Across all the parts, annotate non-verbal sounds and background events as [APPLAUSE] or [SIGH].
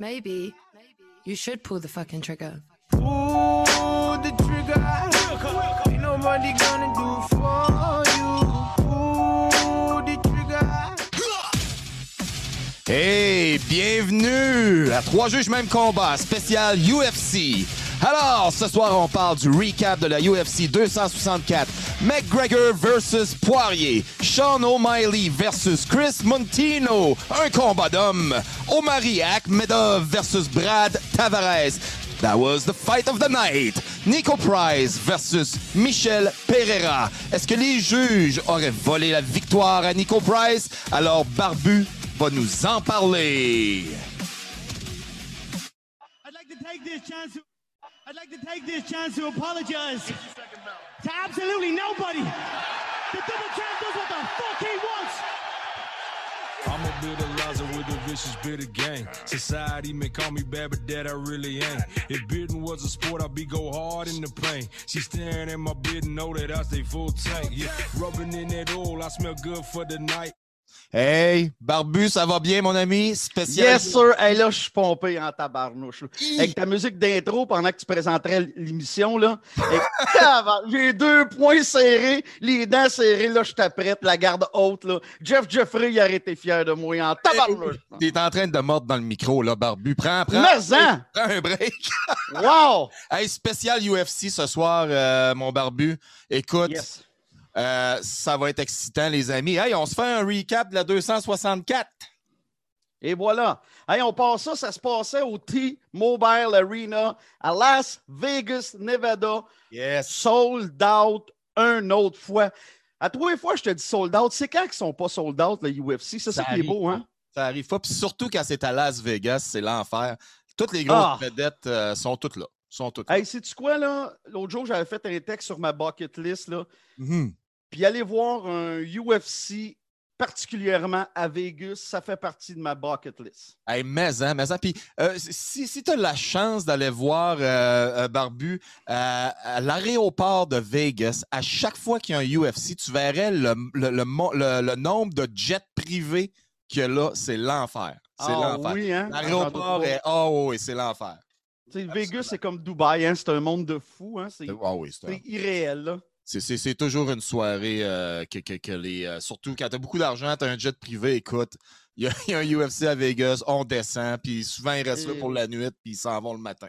Maybe you should pull the fucking trigger. Pull the trigger. Ain't nobody gonna do for you. Pull the trigger. Hey, bienvenue à Trois juges même combat spécial UFC. Alors, ce soir, on parle du recap de la UFC 264. McGregor versus Poirier. Sean O'Malley versus Chris Montino. Un combat d'hommes. Omari Akhmedov versus Brad Tavares. That was the fight of the night. Nico Price versus Michel Pereira. Est-ce que les juges auraient volé la victoire à Nico Price? Alors, Barbu va nous en parler. I'd like to take this chance to apologize to absolutely nobody. The double champ does what the fuck he wants. I'm a bit of Liza with a vicious bit of gang. Society may call me bad, but that I really ain't. If bidding was a sport, I'd be go hard in the paint. She staring at my bid and know that I stay full tank. Yeah, rubbing in that oil, I smell good for the night. Hey, Barbu, ça va bien, mon ami? Spécial. Yes, sir. Hey, là, je suis pompé en tabarnouche. Avec ta musique d'intro pendant que tu présenterais l'émission, là. [LAUGHS] J'ai deux points serrés, les dents serrées, là, je t'apprête, la garde haute, là. Jeff Jeffrey, il aurait été fier de moi en tabarnouche. T'es en train de mordre dans le micro, là, Barbu. Prends, prends. Prends un break. Wow! [LAUGHS] Hey, spécial UFC ce soir, euh, mon Barbu. Écoute, Yes. Euh, ça va être excitant, les amis. Hey, on se fait un recap de la 264. Et voilà. Hey, on passe ça, ça se passait au T-Mobile Arena à Las Vegas, Nevada. Yes. sold out une autre fois. À trois fois, je te dis sold out. C'est quand qu'ils sont pas sold out, le UFC? C'est ça, Ça qui est beau, hein? Ça arrive pas. Puis surtout quand c'est à Las Vegas, c'est l'enfer. Toutes les grosses Ah. vedettes euh, sont toutes là. Sont toutes là. Hey, sais-tu quoi, là? L'autre jour, j'avais fait un texte sur ma bucket list, là. Mhm. Puis aller voir un UFC, particulièrement à Vegas, ça fait partie de ma bucket list. Hey, mais, hein, mais, hein. Puis, euh, si, si tu as la chance d'aller voir euh, euh, Barbu euh, à l'aéroport de Vegas, à chaque fois qu'il y a un UFC, tu verrais le, le- le le- nombre de jets privés qu'il y a là. C'est l'enfer. C'est Ah l'enfer. oui, hein? L'aéroport est. Oh, oui, c'est l'enfer. Vegas, c'est comme Dubaï, hein? C'est un monde de fous, hein? C'est oui, c'est un- c'est irréel, là. C'est- toujours une soirée euh, que, que- que les. euh, surtout quand tu as beaucoup d'argent, tu as un jet privé, écoute. Il y, a, il y a un UFC à Vegas, on descend, puis souvent ils restent là pour la nuit, puis ils s'en vont le matin.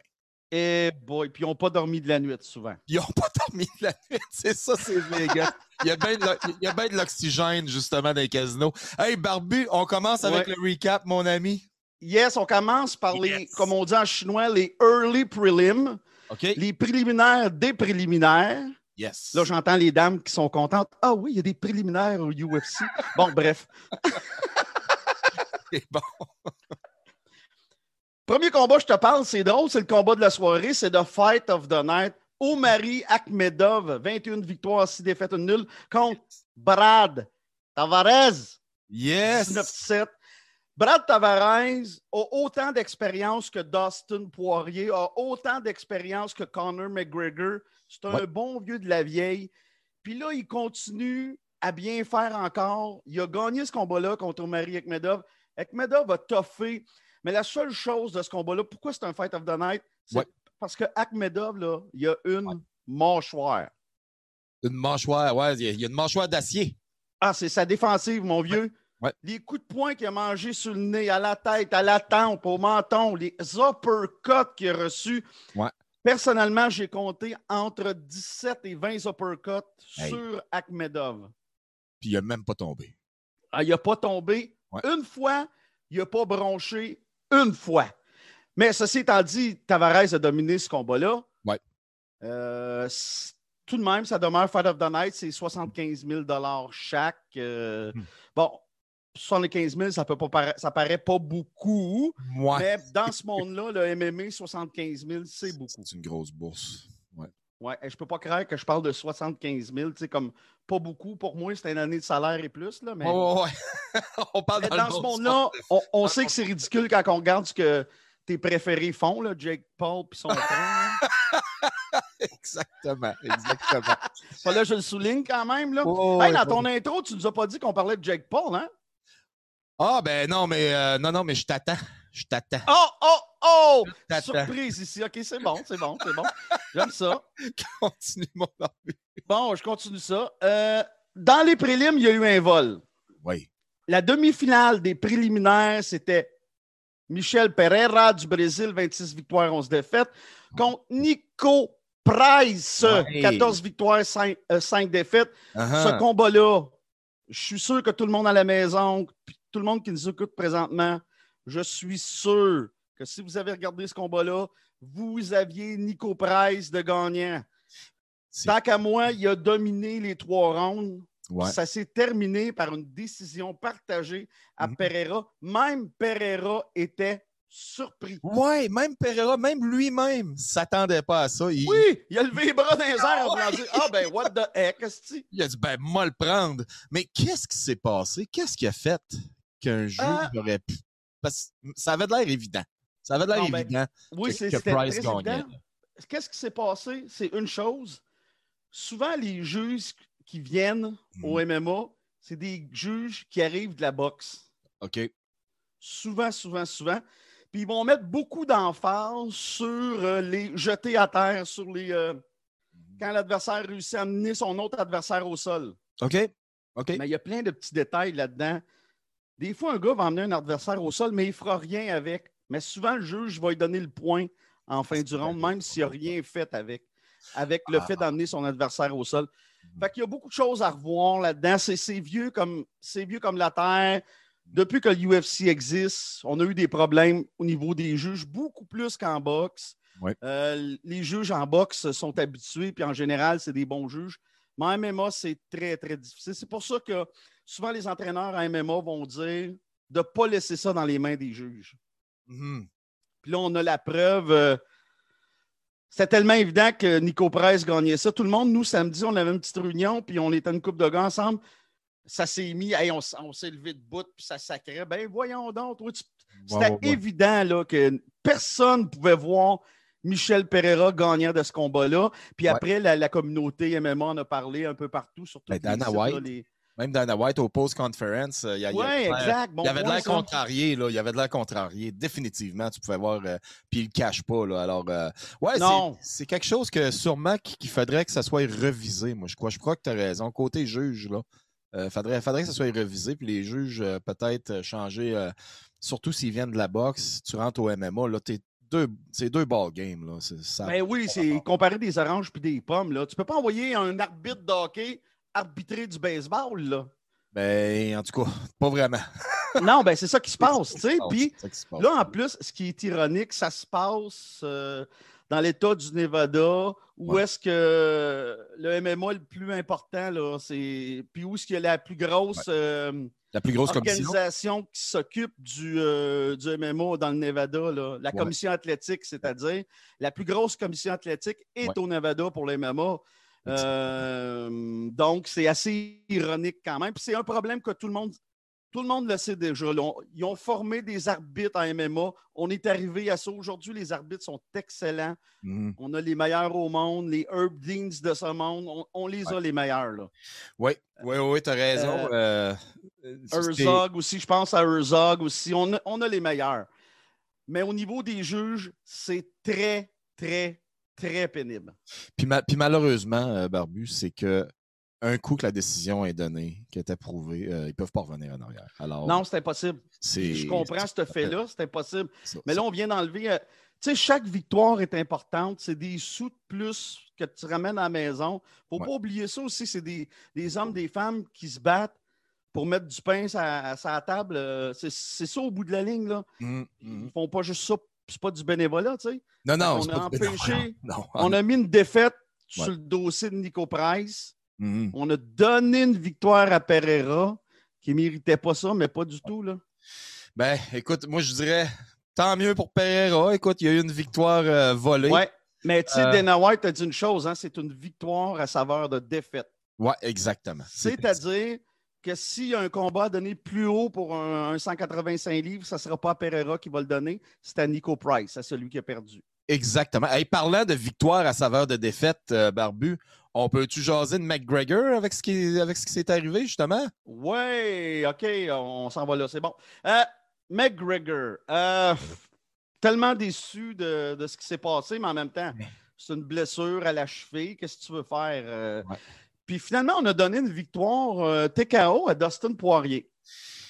Et boy, puis ils n'ont pas dormi de la nuit, souvent. Ils n'ont pas dormi de la nuit, [LAUGHS] c'est ça, c'est Vegas. Il y a bien de l'oxygène, justement, dans les casinos. Hey, Barbu, on commence avec Ouais. le recap, mon ami. Yes, on commence par les, comme on dit en chinois, les early prelims, les préliminaires des préliminaires. Yes. Là, j'entends les dames qui sont contentes. Ah oui, il y a des préliminaires au UFC. Bon, bref. [LAUGHS] C'est bon. Premier combat, je te parle, c'est drôle, c'est le combat de la soirée, c'est The Fight of the Night. Omari Akhmedov, 21 victoires, 6 défaites, 1 nulle, contre Brad Tavares, Yes. 19-7. Brad Tavares a autant d'expérience que Dustin Poirier, a autant d'expérience que Conor McGregor. C'est un Ouais. bon vieux de la vieille. Puis là, il continue à bien faire encore. Il a gagné ce combat-là contre Omari Akhmedov. Akhmedov a toffé. Mais la seule chose de ce combat-là, pourquoi c'est un Fight of the Night? C'est Ouais. parce que Akhmedov, là, il a une mâchoire. Une mâchoire, ouais, y il y a une mâchoire d'acier. Ah, c'est sa défensive, mon vieux. Ouais. Les coups de poing qu'il a mangé sur le nez, à la tête, à la tempe, au menton, les uppercuts qu'il a reçus. Ouais. Personnellement, j'ai compté entre 17 et 20 uppercuts Hey. sur Akhmedov. Puis il n'a même pas tombé. Ah, il n'a pas tombé Ouais. une fois, il n'a pas bronché une fois. Mais ceci étant dit, Tavares a dominé ce combat-là. Ouais. Euh, tout de même, ça demeure Fight of the Night, c'est 75 000 chaque. Euh, Hmm. Bon, 75 000, ça, peut pas ça paraît pas beaucoup, Ouais. mais dans ce monde-là, le MMA, 75 000, c'est beaucoup. C'est une grosse bourse. Ouais. Ouais, et je peux pas croire que je parle de 75 000, tu sais, comme pas beaucoup. Pour moi, c'est une année de salaire et plus, là, mais... Ouais, [LAUGHS] on parle Mais dans, ce monde-là, on, on sait que c'est ridicule quand on regarde ce que tes préférés font, là, Jake Paul et son frère. [LAUGHS] Exactement, exactement. Fallait que je le souligne quand même. Là. Oh, Hey, dans ton intro, tu nous as pas dit qu'on parlait de Jake Paul, hein? Ah, ben non, mais euh, non, non, mais je t'attends. Je t'attends. Oh, oh, oh! Surprise ici. OK, c'est bon, c'est bon, c'est bon. J'aime ça. [LAUGHS] Continue, mon barbu. Bon, je continue ça. Euh, dans les prélims, il y a eu un vol. Oui. La demi-finale des préliminaires, c'était Michel Pereira du Brésil, 26 victoires, 11 défaites, contre Nico Price, Ouais. 14 victoires, 5, défaites. Uh-huh. Ce combat-là, je suis sûr que tout le monde à la maison, puis tout le monde qui nous écoute présentement, je suis sûr que si vous avez regardé ce combat-là, vous aviez Nico Price de gagnant. Tant qu'à moi, il a dominé les trois rounds. Ouais. Ça s'est terminé par une décision partagée à Mhm. Pereira. Même Pereira était surpris. Ouais, même Pereira, même lui-même, s'attendait pas à ça. Il, Oui, il a levé les bras dans les airs en voulant dire Ah ben, what the heck, esti? il a dit, ben, moi le prendre. Mais qu'est-ce qui s'est passé? Qu'est-ce qui a fait? Qu'un juge Ah. aurait pu. Parce que ça avait de l'air évident. Ça avait de l'air ben, évident. Oui, que- c'est que Price gagnait. Qu'est-ce qui s'est passé? C'est une chose. Souvent, les juges qui viennent au. MMA, c'est des juges qui arrivent de la boxe. OK. Souvent, souvent, souvent. Puis ils vont mettre beaucoup d'emphase sur euh, les jeter à terre, sur les. euh, quand l'adversaire réussit à amener son autre adversaire au sol. OK. OK. Mais il y a plein de petits détails là-dedans. Des fois, un gars va emmener un adversaire au sol, mais il ne fera rien avec. Mais souvent, le juge va lui donner le point en fin du round, même s'il n'a rien fait avec, avec le Ah. fait d'emmener son adversaire au sol. Fait qu'il y a beaucoup de choses à revoir là-dedans. C'est vieux, comme- c'est vieux comme la terre. Depuis que l'UFC existe, on a eu des problèmes au niveau des juges, beaucoup plus qu'en boxe. Ouais. Euh, les juges en boxe sont habitués, puis en général, c'est des bons juges. Mais en MMA, c'est très, très difficile. C'est pour ça que souvent les entraîneurs en MMA vont dire de ne pas laisser ça dans les mains des juges. Mhm. Puis là, on a la preuve. euh, C'était tellement évident que Nico Price gagnait ça. Tout le monde, nous, samedi, on avait une petite réunion, puis on était une coupe de gars ensemble. Ça s'est mis, hey, on, s'est levé de bout, puis ça sacrait. Ben voyons donc, toi, tu- c'était évident là, que personne ne pouvait voir Michel Pereira gagnant de ce combat-là. Puis Ouais. après, la, la communauté MMA en a parlé un peu partout, surtout Ben, Dana White. Même Dana White au post-conference, euh, il il Oui, exact. Bon il y avait de l'air contrarié, là. Il y avait de l'air contrarié, définitivement. Tu pouvais voir, euh, puis il le cache pas, là. Alors, euh, ouais, c'est- quelque chose que sûrement qu'il faudrait que ça soit revisé. Moi, je crois, je crois que tu as raison. Côté juge, là, euh, faudrait, faudrait que ça soit revisé, puis les juges, euh, peut-être changer, surtout s'ils viennent de la boxe, tu rentres au MMA, là, t'es deux, c'est deux ball games, là. Ça- Ben oui, c'est comparer des oranges puis des pommes. Là. Tu peux pas envoyer un arbitre de hockey arbitrer du baseball. Là. Ben, en tout cas, [LAUGHS] pas vraiment. [LAUGHS] non, ben c'est ça qui se passe. tu sais. Puis là, en plus, ce qui est ironique, ça se passe euh, dans l'État du Nevada, où Ouais. est-ce que le MMA le plus important, là, c'est. Puis où est-ce qu'il y a la plus grosse euh, la plus grosse commission? organisation qui s'occupe du, euh, du MMA dans le Nevada, là? la Ouais. commission athlétique, c'est-à-dire la plus grosse commission athlétique est Ouais. au Nevada pour le MMA. Euh, donc, c'est assez ironique quand même. Puis c'est un problème que tout le monde, tout le monde le sait déjà. Ils ont formé des arbitres en MMA. On est arrivé à ça. Aujourd'hui, les arbitres sont excellents. Mhm. On a les meilleurs au monde, les Herb Deans de ce monde. On, on les a, les meilleurs. Là. Oui, oui, oui, tu as raison. Euh, euh, c'était- Herzog aussi, je pense à Herzog aussi. On a, on a les meilleurs. Mais au niveau des juges, c'est très, très, très pénible. Puis, ma- puis malheureusement, euh, Barbu, c'est que un coup que la décision est donnée, qu'elle est approuvée, euh, ils ne peuvent pas revenir en arrière. Alors, Non, c'est impossible. Je comprends ce fait-là, c'est impossible. [LAUGHS] Mais là, on vient d'enlever. euh, tu sais, chaque victoire est importante. C'est des sous de plus que tu ramènes à la maison. Il ne faut Ouais. pas oublier ça aussi. C'est des, des hommes, des femmes qui se battent pour mettre du pain sur la table. Euh, C'est ça au bout de la ligne. Là. Mhm, Ils ne font pas juste ça. C'est pas du bénévolat, tu sais. Non, non, on c'est a empêché- Non, [LAUGHS] non. On a mis une défaite Ouais. sur le dossier de Nico Price. Mhm. On a donné une victoire à Pereira qui ne méritait pas ça, mais pas du tout. Là. Ben, écoute, moi, je dirais tant mieux pour Pereira. Écoute, il y a eu une victoire euh, volée. Ouais. Mais tu sais, Euh, Dana White a dit une chose, hein, c'est une victoire à saveur de défaite. Ouais, exactement. C'est- C'est-à-dire que s'il y a un combat à donner plus haut pour un, un 185 livres, ça ne sera pas à Pereira qui va le donner, c'est à Nico Price, à celui qui a perdu. Exactement. Hey, parlant de victoire à saveur de défaite, euh, Barbu, on peut-tu jaser de McGregor avec ce qui, avec ce qui s'est arrivé, justement? Ouais, OK, on s'en va là, c'est bon. Euh, McGregor. Euh, tellement déçu de, de ce qui s'est passé, mais en même temps, c'est une blessure à la cheville. Qu'est-ce que tu veux faire? Ouais. Puis finalement, on a donné une victoire TKO à Dustin Poirier.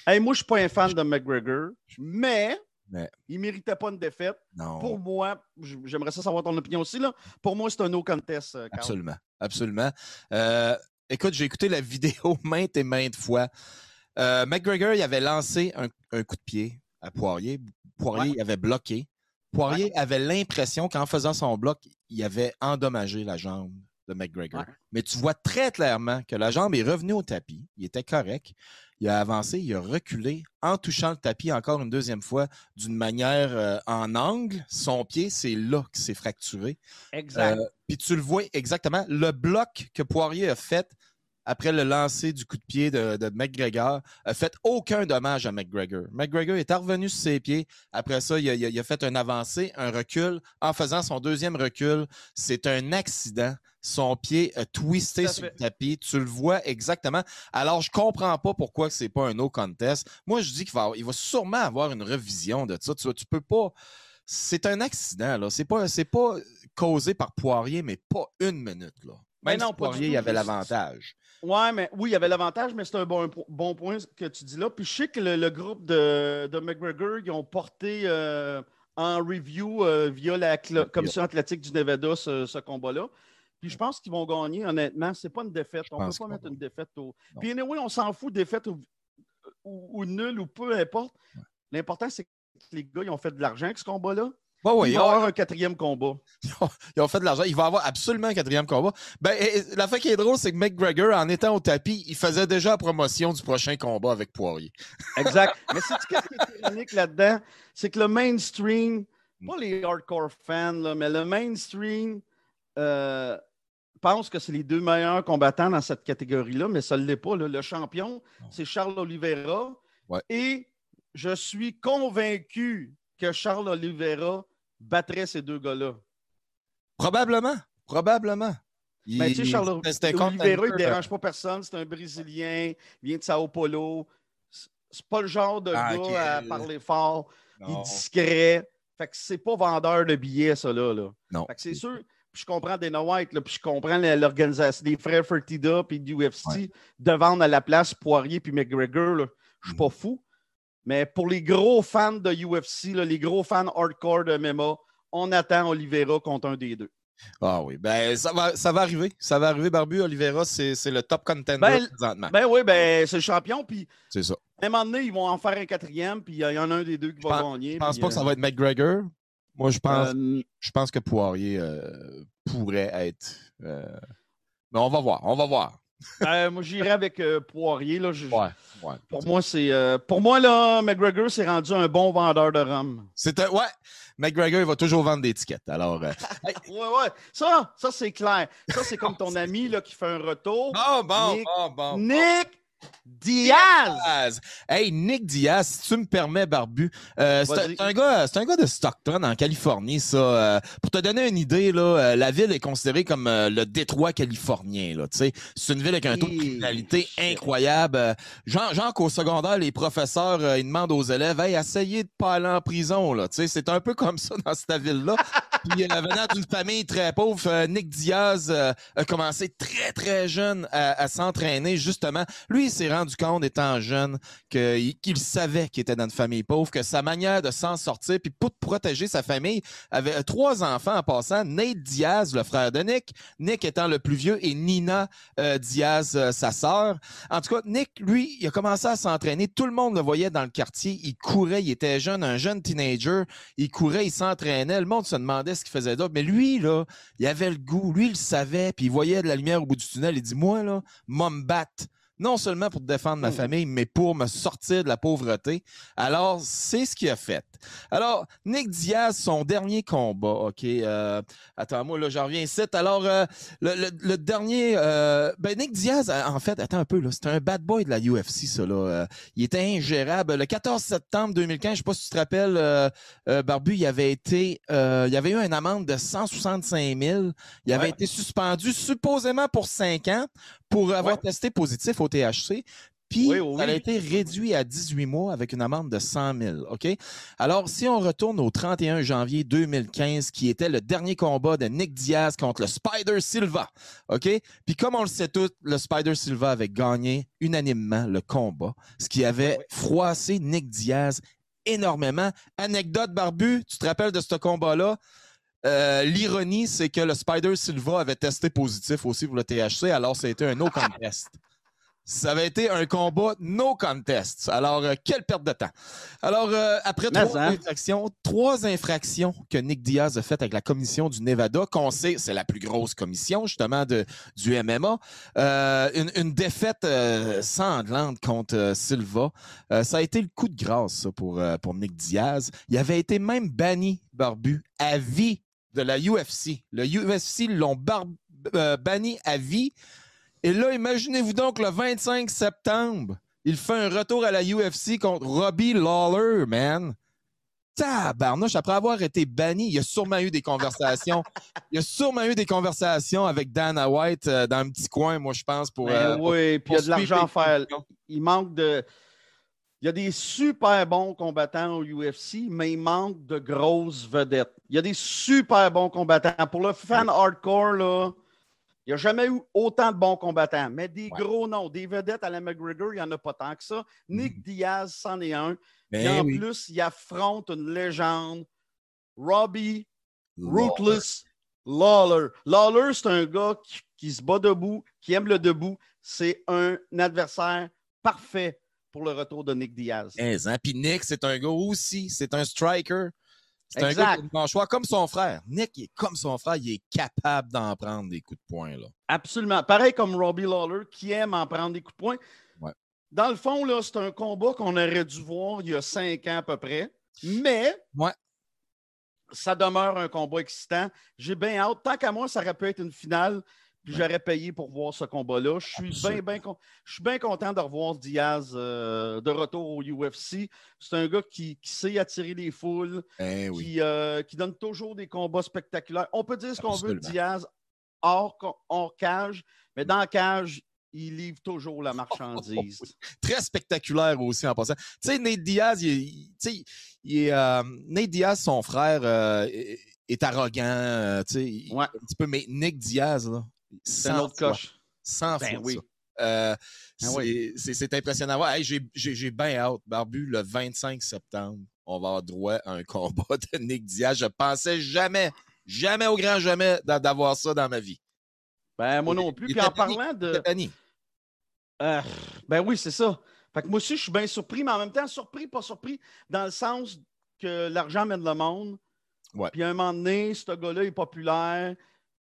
Hey, moi, je ne suis pas un fan de McGregor, mais, Mais- il ne méritait pas une défaite. Non. Pour moi, j'aimerais ça savoir ton opinion aussi. Là. Pour moi, c'est un no contest. euh, Carl. Absolument. Absolument. Euh, écoute, j'ai écouté la [LAUGHS] vidéo maintes et maintes fois. Euh, McGregor, il avait lancé un, un coup de pied à Poirier. Poirier il avait bloqué. Poirier avait l'impression qu'en faisant son bloc, il avait endommagé la jambe de McGregor. Ouais. Mais tu vois très clairement que la jambe est revenue au tapis. Il était correct. Il a avancé, il a reculé en touchant le tapis encore une deuxième fois d'une manière euh, en angle. Son pied, c'est là qu'il s'est fracturé. Exact. Euh, Puis tu le vois exactement. Le bloc que Poirier a fait après le lancer du coup de pied de, de McGregor a fait aucun dommage à McGregor. McGregor est revenu sur ses pieds. Après ça, il a, il a- il a fait un avancé, un recul. En faisant son deuxième recul, c'est un accident. Son pied a twisté sur le tapis. Tu le vois exactement. Alors, je comprends pas pourquoi c'est pas un no contest. Moi, je dis qu'il va, il va sûrement avoir une revision de ça. Tu, tu peux pas. C'est un accident, là. C'est pas, c'est pas causé par Poirier, mais pas une minute, là. Même non, si Poirier il avait C'est- l'avantage. Ouais, mais oui, il y avait l'avantage, mais c'est un bon, bon point que tu dis là. Puis je sais que le, le groupe de, de McGregor, ils ont porté euh, en review euh, via la Commission athlétique du Nevada ce, ce combat-là. Puis je pense qu'ils vont gagner, honnêtement. C'est pas une défaite. On ne peut pas mettre une défaite au. Non. Puis anyway, on s'en fout, défaite ou, ou, ou nul ou peu importe. L'important, c'est que les gars, ils ont fait de l'argent avec ce combat-là. Il va y avoir un quatrième combat. [LAUGHS] ils ont fait de l'argent. Il va avoir absolument un quatrième combat. Ben, la fin qui est drôle, c'est que McGregor, en étant au tapis, il faisait déjà la promotion du prochain combat avec Poirier. [LAUGHS] Exact. Mais c'est ce qui est ironique là-dedans, c'est que le mainstream, pas les hardcore fans, là, mais le mainstream euh, pense que c'est les deux meilleurs combattants dans cette catégorie-là, mais ça ne l'est pas. là. Le champion, c'est Charles Oliveira. Ouais. Et je suis convaincu que Charles Oliveira battrait ces deux gars-là. Probablement. Probablement. Il- Mais Ben, tu sais, Charles Oliveira, il ne dérange pas personne. C'est un Brésilien, il vient de Sao Paulo. C'est- pas le genre de Ah, gars à parler fort. Il est discret. Fait que c'est pas vendeur de billets, ça, là. là. Non. Fait que c'est sûr. Puis je comprends Dana White, là, puis je comprends l'organisation des frères Fertida puis du UFC Ouais. de vendre à la place Poirier puis McGregor. là. Je suis Mm. pas fou. Mais pour les gros fans de UFC, là, les gros fans hardcore de MMA, on attend Oliveira contre un des deux. Ah oui, ben ça va, ça va arriver. Ça va arriver, Barbu. Oliveira, c'est le top contender Ben, présentement. Ben oui, ben c'est le champion. Puis c'est ça. à un moment donné, ils vont en faire un quatrième, puis il y en a un des deux qui va gagner. Je pense puis, pas que ça euh, va être McGregor. Moi, je pense, euh, je pense que Poirier euh, pourrait être. euh, Mais on va voir. On va voir. euh, moi, j'irais avec Poirier. Là, Je- Ouais. Pour moi, c'est. euh, pour moi, là, McGregor s'est rendu un bon vendeur de rhum. C'est un- ouais. McGregor, il va toujours vendre des tickets. Alors. [LAUGHS] Ouais, ouais. Ça, ça c'est clair. Ça, c'est comme ton [LAUGHS] ami là, qui fait un retour. Bon, bon, Nick- bon, bon. Nick Diaz! Diaz. Hey, Nick Diaz, si tu me permets, Barbu, euh, c'est un, gars, c'est un gars de Stockton, en Californie, ça. Euh, pour te donner une idée, là, euh, la ville est considérée comme le Détroit californien. Là, tu sais. c'est une ville avec un taux de criminalité incroyable. Genre, genre qu'au secondaire, les professeurs, ils demandent aux élèves, hey, essayez de pas aller en prison. Là. Tu sais, C'est un peu comme ça dans cette ville-là. [LAUGHS] Puis, venant d'une famille très pauvre, Nick Diaz a commencé très, très jeune à, à s'entraîner, justement. Lui, il s'est rendu compte, étant jeune, qu'il savait qu'il était dans une famille pauvre, que sa manière de s'en sortir, puis pour protéger sa famille, avait euh, trois enfants en passant. Nate Diaz, le frère de Nick, Nick étant le plus vieux, et Nina euh, Diaz, euh, sa sœur. En tout cas, Nick, lui, il a commencé à s'entraîner. Tout le monde le voyait dans le quartier. Il courait, il était jeune, un jeune teenager. Il courait, il s'entraînait. Le monde se demandait ce qu'il faisait d'autre. Mais lui, là, il avait le goût. Lui, il le savait. Puis il voyait de la lumière au bout du tunnel. Il dit, moi, là, moi, me battre. Non seulement pour défendre ma Mm. famille, mais pour me sortir de la pauvreté. Alors, c'est ce qu'il a fait. Alors, Nick Diaz, son dernier combat, OK. euh, attends-moi, là, j'en reviens ici. Alors, euh, le, le- le dernier. euh, ben, Nick Diaz, en fait, attends un peu, là. C'était un bad boy de la UFC, ça, là. Il était ingérable. Le 14 septembre 2015, je sais pas si tu te rappelles, Barbu, il avait été. il avait eu une amende de 165 000. Il avait Ouais. été suspendu supposément pour 5 ans pour avoir Ouais. testé positif au THC. Puis, Oui, oui, ça a été réduit à 18 mois avec une amende de 100 000. OK? Alors, si on retourne au 31 janvier 2015, qui était le dernier combat de Nick Diaz contre le Spider Silva. OK? Puis, comme on le sait tous, le Spider Silva avait gagné unanimement le combat, ce qui avait froissé Nick Diaz énormément. Anecdote barbu, tu te rappelles de ce combat-là? Euh, L'ironie, c'est que le Spider Silva avait testé positif aussi pour le THC, alors ça a été un no contest. [LAUGHS] Ça avait été un combat no contest. Alors, euh, quelle perte de temps. Alors, euh, après Mais trois hein. infractions, trois infractions que Nick Diaz a faites avec la commission du Nevada, qu'on sait, c'est la plus grosse commission, justement, de, du MMA. Euh, une, une défaite sanglante contre Silva. Ça a été le coup de grâce, ça, pour, pour Nick Diaz. Il avait été même banni, Barbu, à vie de la UFC. Le UFC l'ont bar- banni à vie. Et là, imaginez-vous donc le 25 septembre, il fait un retour à la UFC contre Robbie Lawler, man. Tabarnouche, après avoir été banni, il y a sûrement eu des conversations. [LAUGHS] il y a sûrement eu des conversations avec Dana White euh, dans un petit coin, moi, je pense, pour. Ben euh, oui, puis il y a de l'argent à faire. Il manque de. Il y a des super bons combattants au UFC, mais il manque de grosses vedettes. Il y a des super bons combattants. Pour le fan hardcore, là, il n'y a jamais eu autant de bons combattants. Mais des Ouais. gros noms, des vedettes à la McGregor, il n'y en a pas tant que ça. Nick Diaz, c'en est un. Ben Et en oui. plus, il affronte une légende, Robbie Lawler. Ruthless Lawler. Lawler, c'est un gars qui, qui se bat debout, qui aime le debout. C'est un adversaire parfait pour le retour de Nick Diaz. Mais, hein, Puis Nick, c'est un gars aussi. C'est un striker. C'est un gars qui a une mâchoire comme son frère. Nick, il est comme son frère. Il est capable d'en prendre des coups de poing. Là. Absolument. Pareil comme Robbie Lawler, qui aime en prendre des coups de poing. Ouais. Dans le fond, là, c'est un combat qu'on aurait dû voir il y a cinq ans à peu près. Mais Ouais. ça demeure un combat excitant. J'ai bien hâte. Tant qu'à moi, ça aurait pu être une finale. Puis j'aurais payé pour voir ce combat-là. Je suis bien, content de revoir Diaz euh, de retour au UFC. C'est un gars qui, qui sait attirer les foules, Eh oui. qui, euh, qui donne toujours des combats spectaculaires. On peut dire ce qu'on veut de. Diaz hors, cage, mais dans la cage, il livre toujours la [LAUGHS] marchandise. Très spectaculaire aussi en passant. Tu sais, Nate Diaz, il, euh, Nate Diaz, son frère, euh, est, est arrogant. euh, tu sais, il- Ouais. un petit peu, mais Nick Diaz, là, C'est un 100 autre fois, coche. 100 Ben fois oui. ça. Euh, Ben c'est- oui. c'est impressionnant. Ouais, hey, j'ai bien hâte. Barbu, le 25 septembre, on va avoir droit à un combat de Nick Diaz. Je pensais jamais, jamais au grand jamais d'a- d'avoir ça dans ma vie. Ben, moi non plus. il Puis en parlant de. Euh, ben oui, c'est ça. Fait que moi aussi, je suis bien surpris, mais en même temps, surpris, pas surpris, dans le sens que l'argent mène le monde. Ouais. Puis à un moment donné, ce gars-là est populaire.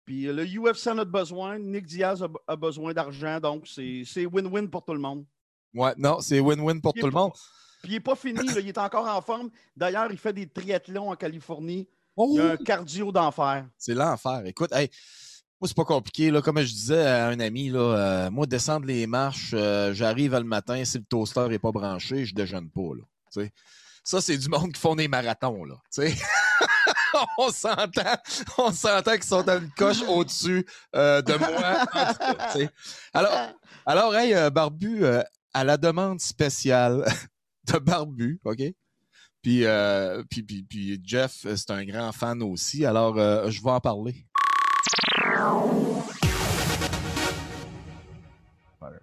Puis le UFC en a besoin. Nick Diaz a, a besoin d'argent. Donc, c'est win-win pour tout le monde. Ouais, non, c'est win-win pour Il tout le pas- monde. Puis il n'est pas fini. là, il est encore en forme. D'ailleurs, il fait des triathlons en Californie. Oh, Il a un cardio d'enfer. C'est l'enfer. Écoute, hey, moi, c'est pas compliqué. Là. Comme je disais à un ami, là, euh, moi, descendre les marches, euh, j'arrive le matin, si le toaster n'est pas branché, je déjeune pas. Là, ça, c'est du monde qui font des marathons. Là. [LAUGHS] [LAUGHS] on s'entend, on s'entend qu'ils sont à une coche [LAUGHS] au-dessus euh, de moi. cas, alors, alors, hey, euh, Barbu, euh, à la demande spéciale [LAUGHS] de Barbu, OK? Puis, euh, puis, puis, puis Jeff, c'est un grand fan aussi, alors euh, je vais en parler.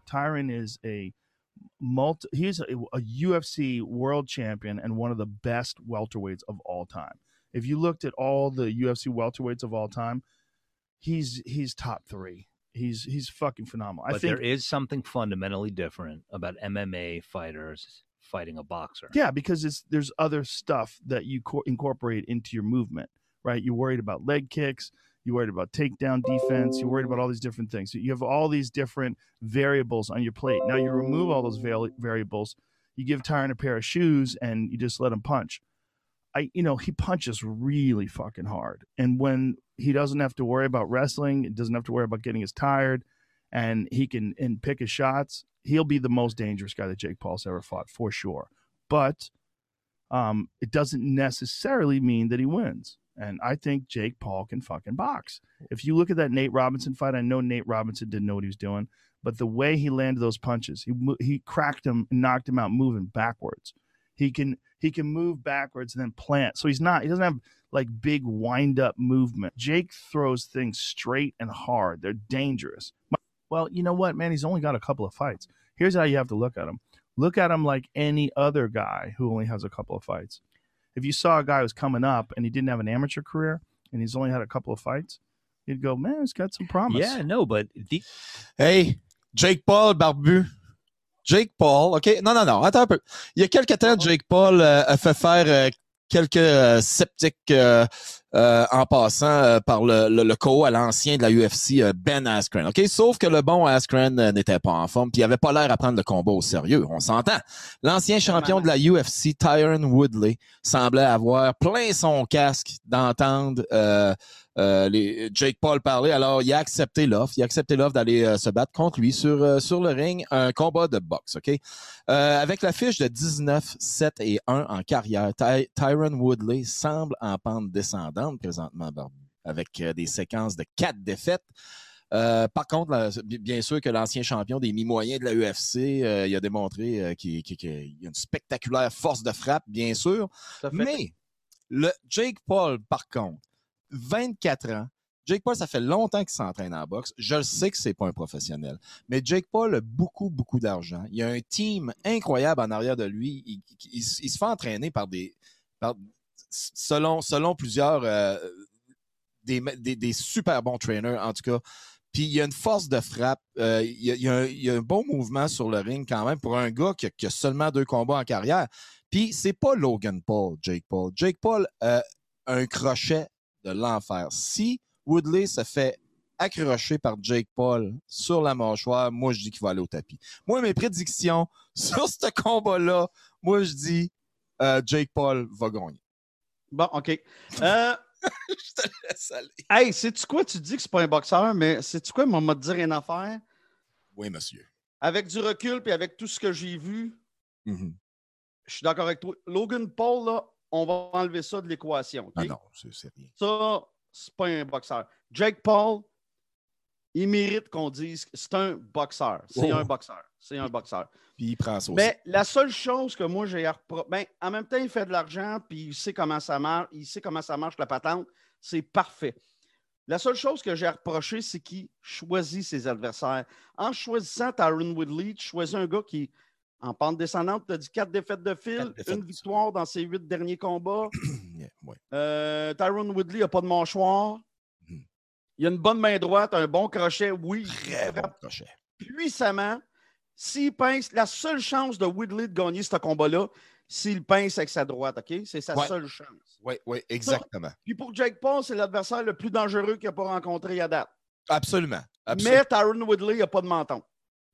Tyron is a multi. He's a, a UFC world champion and one of the best welterweights of all time. If you looked at all the UFC welterweights of all time, he's he's top three. He's he's fucking phenomenal. I But think there is something fundamentally different about MMA fighters fighting a boxer. Yeah, because it's there's other stuff that you co- incorporate into your movement, right? You're worried about leg kicks, you're worried about takedown defense, you're worried about all these different things. So you have all these different variables on your plate. Now you remove all those val- variables, you give Tyron a pair of shoes, and you just let him punch. I, you know, he punches really fucking hard, and when he doesn't have to worry about wrestling, doesn't have to worry about getting as tired, and he can and pick his shots. He'll be the most dangerous guy that Jake Paul's ever fought for sure but um, it doesn't necessarily mean that he wins. And I think Jake Paul can fucking box. If you look at that Nate Robinson fight, I know Nate Robinson didn't know what he was doing, but the way he landed those punches, he he cracked him and knocked him out moving backwards. He can he can move backwards and then plant. So he's not he doesn't have like big wind up movement. Jake throws things straight and hard. They're dangerous. Well, you know what, man? He's only got a couple of fights. Here's how you have to look at him. Look at him like any other guy who only has a couple of fights. If you saw a guy who's coming up and he didn't have an amateur career and he's only had a couple of fights, you'd go, man, he's got some promise. Yeah, no, but the, Hey, Jake Paul, barbu. Jake Paul, OK? Non, non, non, attends un peu. Il y a quelques temps, Jake Paul euh, a fait faire euh, quelques euh, sceptiques euh, euh, en passant par le, le, le co à l'ancien de la UFC, Ben Askren. OK? Sauf que le bon Askren n'était pas en forme, puis il avait pas l'air à prendre le combat au sérieux. On s'entend. L'ancien champion de la UFC, Tyron Woodley, semblait avoir plein son casque d'entendre les, Jake Paul parler. Alors, il a accepté l'offre. Il a accepté l'offre d'aller euh, se battre contre lui sur, euh, sur le ring, un combat de boxe, OK? Euh, avec la fiche de 19, 7 et 1 en carrière, Ty- Tyron Woodley semble en pente descendante présentement, Barbu, avec euh, des séquences de quatre défaites. Euh, par contre, là, bi- bien sûr que l'ancien champion des mi-moyens de la UFC, euh, il a démontré euh, qu'il y a une spectaculaire force de frappe, bien sûr. Mais le Jake Paul, par contre, 24 ans. Jake Paul, ça fait longtemps qu'il s'entraîne en boxe. Je le sais que c'est pas un professionnel. Mais Jake Paul a beaucoup, beaucoup d'argent. Il y a un team incroyable en arrière de lui. Il, se fait entraîner par des. selon, selon plusieurs. euh, des, des, super bons trainers, en tout cas. Puis il y a une force de frappe. euh, il, y a, un, bon mouvement sur le ring quand même pour un gars qui a, seulement deux combats en carrière. Puis c'est pas Logan Paul, Jake Paul. Jake Paul a un crochet de l'enfer. Si Woodley se fait accrocher par Jake Paul sur la mâchoire, moi je dis qu'il va aller au tapis. Moi, mes prédictions [LAUGHS] sur ce combat-là, moi je dis euh, Jake Paul va gagner. Bon, OK. Euh, [LAUGHS] je te laisse aller. hey, sais-tu quoi? Tu dis que c'est pas un boxeur, mais sais-tu quoi? Moi, m'a te dire une affaire. Oui, monsieur. Avec du recul puis avec tout ce que j'ai vu, Mhm. je suis d'accord avec toi. Logan Paul, là, on va enlever ça de l'équation. Ah non, c'est rien. Ça, c'est pas un boxeur. Jake Paul, il mérite qu'on dise que c'est un boxeur. C'est Oh. un boxeur. C'est un boxeur. Puis il prend ça aussi. Mais la seule chose que moi j'ai à ben, en même temps, il fait de l'argent, puis il sait comment ça marche, il sait comment ça marche la patente. C'est parfait. La seule chose que j'ai à reprocher, c'est qu'il choisit ses adversaires. En choisissant Tyron Woodley, tu choisis un gars qui, en pente descendante, tu as dit quatre défaites de fil, défaites une de victoire dans ses huit derniers combats. [CLEARS THROAT] Yeah, ouais. Euh, Tyron Woodley n'a pas de mâchoire. Mhm. Il a une bonne main droite, un bon crochet, oui. Très bon crochet. puissamment. S'il pince, la seule chance de Woodley de gagner ce combat-là, s'il pince avec sa droite, OK? C'est sa Ouais. seule chance. Oui, oui, exactement. Puis pour Jake Paul, c'est l'adversaire le plus dangereux qu'il n'a pas rencontré à date. Absolument. Absolument. Mais Tyron Woodley n'a pas de menton.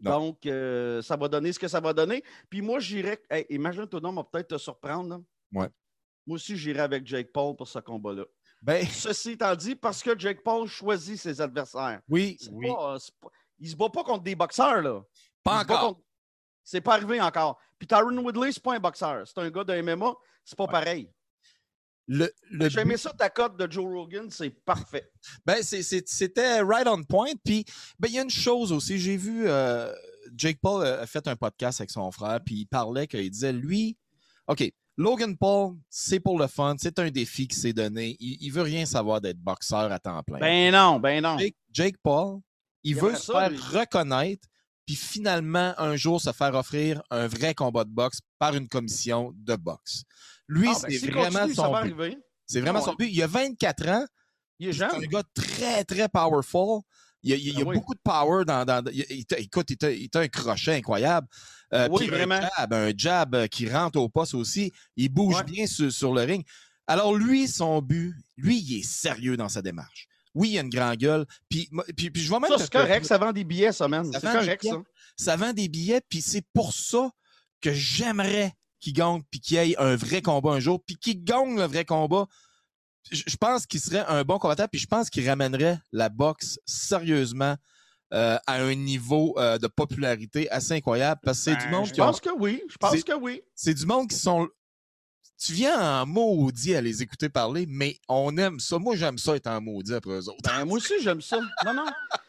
Non. Donc, euh, ça va donner ce que ça va donner. Puis moi, j'irais. Hey, imagine ton nom va peut-être te surprendre. Ouais. Moi aussi, j'irais avec Jake Paul pour ce combat-là. Ben, [LAUGHS] Ceci étant dit, parce que Jake Paul choisit ses adversaires. oui, oui. pas- c'est pas- il se bat pas contre des boxeurs, là. Pas Il encore. contre- C'est pas arrivé encore. Puis Tyron Woodley, c'est pas un boxeur. C'est un gars de MMA. C'est pas pareil. Le, le J'ai aimé but- ça, ta cote de Joe Rogan. C'est parfait. Ben, c'était right on point. Puis, ben, il y a une chose aussi. J'ai vu euh, Jake Paul a fait un podcast avec son frère, puis il parlait qu'il disait, lui, OK, Logan Paul, c'est pour le fun, c'est un défi qui s'est donné. Il, il veut rien savoir d'être boxeur à temps plein. Ben non, ben non. Jake, Jake Paul, il, Il veut se ça, faire lui. reconnaître, puis finalement, un jour, se faire offrir un vrai combat de boxe par une commission de boxe. Lui, Ah, ben, c'est vraiment continue, ça son but. C'est vraiment Ah son but. Il a 24 ans. Il est C'est un gars très, très powerful. Il y a, il a- il a Ah oui. beaucoup de power dans. dans il, écoute, il t'a un crochet incroyable. Euh, Oui, vraiment. Un jab, un jab euh, qui rentre au poste aussi. Il bouge Ouais. bien sur, sur le ring. Alors, lui, son but, lui, il est sérieux dans sa démarche. Oui, il a une grande gueule. Puis, puis, puis je vais même. Ça, c'est correct. Ça vend des billets, ça, man. Ça C'est vend des correct, billets. ça. ça vend des billets, puis c'est pour ça que j'aimerais qu'il gagne, puis qu'il y ait un vrai combat un jour, puis qu'il gagne le vrai combat. Je je pense qu'il serait un bon combattant, puis je pense qu'il ramènerait la boxe sérieusement euh, à un niveau euh, de popularité assez incroyable, parce que c'est du Ben, monde Je qui ont- pense que oui. Je pense que oui. c'est du monde qui sont. Tu viens en maudit à les écouter parler, mais on aime ça. Moi, j'aime ça être en maudit après eux autres. Ben, moi aussi, j'aime ça. Non, non.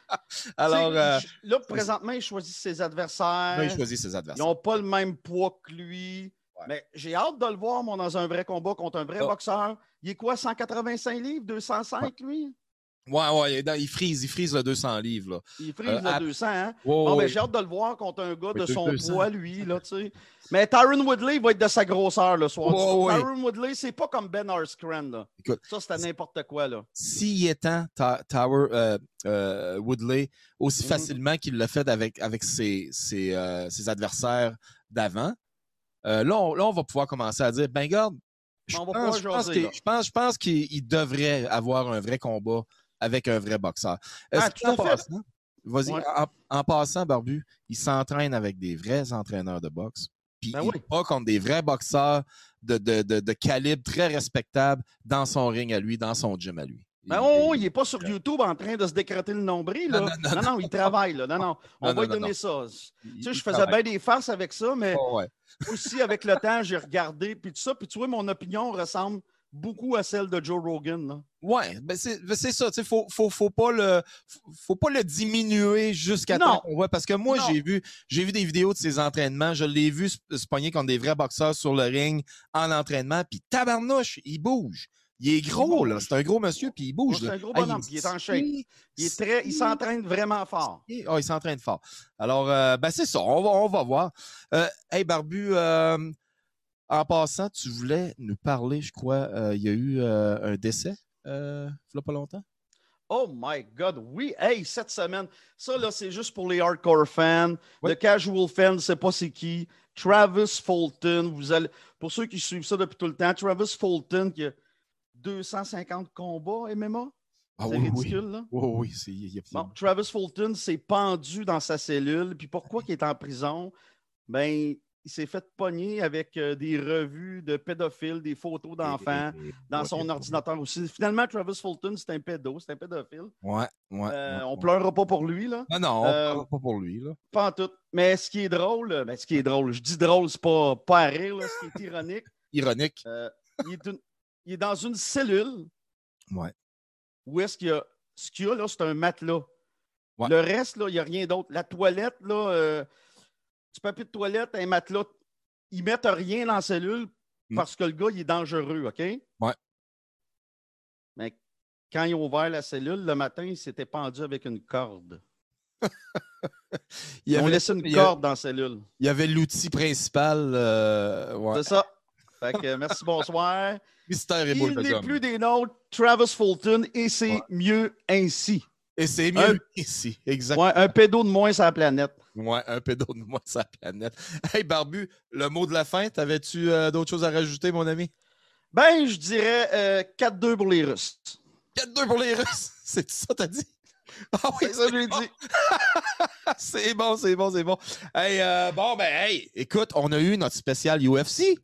[LAUGHS] Alors, euh, là, présentement, il choisit ses adversaires. là, il choisit ses Ils adversaires. n'ont pas le même poids que lui. Ouais. Mais j'ai hâte de le voir, moi, dans un vrai combat contre un vrai Ah. boxeur. Il est quoi, 185 livres, 205, lui? Ouais, ouais, il- frise, il frise le 200 livres. Là. Il frise Euh, le à- 200, hein? Bon, ben, j'ai hâte de le voir contre un gars de son 200. poids, lui, là, tu sais. Mais Tyron Woodley, va être de sa grosseur le soir. Tyron Woodley, c'est pas comme Ben Askren, là. Écoute, Ça, c'était n'importe quoi, là. S'il Ta- Tower euh, euh, Woodley, aussi Mhm. facilement qu'il l'a fait avec, avec ses, ses, ses adversaires d'avant, là, on, là, on va pouvoir commencer à dire, ben, garde, je pense, pouvoir je pense qu'il- pense, qu'il il devrait avoir un vrai combat avec un vrai boxeur. Ah, tout fait. passant, vas-y, Ouais. en, en passant, Barbu, il s'entraîne avec des vrais entraîneurs de boxe. Puis Ben il oui. bat contre des vrais boxeurs de, de, de, de calibre très respectable dans son ring à lui, dans son gym à lui. Ben, Il- oh, il n'est pas sur YouTube en train de se décrotter le nombril, là. Non, Non, non, non, il travaille, là. Non, non. On va lui donner ça. Tu sais, je faisais bien des farces avec ça, mais ouais. aussi, avec le temps, j'ai regardé, puis tout ça. Puis tu vois, mon opinion ressemble beaucoup à celle de Joe Rogan, là. Ouais, ben c'est ben c'est ça, tu sais, faut, faut, faut pas le faut, faut pas le diminuer jusqu'à temps qu'on voit parce que moi j'ai vu j'ai vu des vidéos de ses entraînements, je l'ai vu se, se pogner contre des vrais boxeurs sur le ring en entraînement puis tabarnouche, il bouge. Il est gros bouge. là, c'est un gros monsieur puis il bouge. C'est un gros Ah, bonhomme, puis il est en shape. Il est très, il s'entraîne vraiment fort. Ah, il s'entraîne fort. Alors euh, ben c'est ça, on va on va voir. Euh, hey Barbu euh, en passant, tu voulais nous parler, je crois, euh, il y a eu euh, un décès euh, il y a pas longtemps? Oh my God, oui. Hey, cette semaine, ça, là, c'est juste pour les hardcore fans. Oui. Le casual fan, ne sait pas c'est qui. Travis Fulton, vous allez... pour ceux qui suivent ça depuis tout le temps, Travis Fulton qui a 250 combats MMA. Ah c'est oui, oui. ridicule, là. Oui, oui, c'est. Bon, Travis Fulton s'est pendu dans sa cellule. Puis pourquoi il est en prison? Ben, il s'est fait pogner avec euh, des revues de pédophiles, des photos d'enfants dans son ordinateur aussi. Finalement, Travis Fulton, c'est un pédo, c'est un pédophile. Ouais, ouais. Euh, ouais, on pleurera pas pour lui, là. Non, non, on Euh, parle pas pour lui, là. Pas en tout. Mais ce qui est drôle, ben, ce qui est drôle, je dis drôle, c'est pas, pas à rire, là, ce qui est ironique, [LAUGHS] Ironique. euh, il, est une- il est dans une cellule Ouais. où est-ce qu'il y a. Ce qu'il y a là, c'est un matelas. Ouais. Le reste, là, il n'y a rien d'autre. La toilette, là, euh, du papier de toilette, un matelas, ils mettent rien dans la cellule Mm. parce que le gars, il est dangereux, OK? Ouais. Mais quand ils ont ouvert la cellule, le matin, il s'était pendu avec une corde. [LAUGHS] Il y Ils ont avait, laissé une corde dans la cellule. il y avait l'outil principal. euh, ouais. C'est ça. Fait que, euh, merci, bonsoir. [LAUGHS] Mystère et Il n'est plus des nôtres, Travis Fulton, et c'est Ouais. mieux ainsi. Et c'est mieux Un- ici. Exactement. Ouais, un pédo de moins sur la planète. Ouais, un pédo de moi sur la planète. [LAUGHS] Hey, Barbu, le mot de la fin, t'avais-tu euh, d'autres choses à rajouter, mon ami? Ben, je dirais euh, 4-2 pour les Russes. 4-2 pour les Russes? [LAUGHS] C'est ça, t'as dit? Ah oui, ça j'ai bon. dit. [LAUGHS] c'est bon, c'est bon, c'est bon. Hey, euh, bon, ben, hey, écoute, on a eu notre spécial UFC.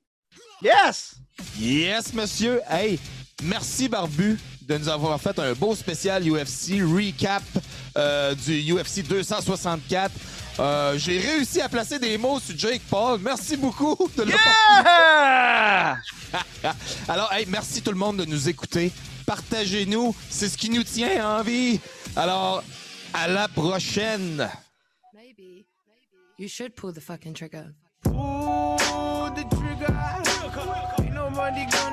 Yes! Yes, monsieur. Hey, merci Barbu de nous avoir fait un beau spécial UFC recap euh, du UFC 264. Euh, J'ai réussi à placer des mots sur Jake Paul. Merci beaucoup. De Ah! Alors, hey, merci tout le monde de nous écouter. Partagez-nous, c'est ce qui nous tient en vie. Alors, à la prochaine. Maybe. You should pull the fucking trigger. Pull the trigger. Ain't nobody gonna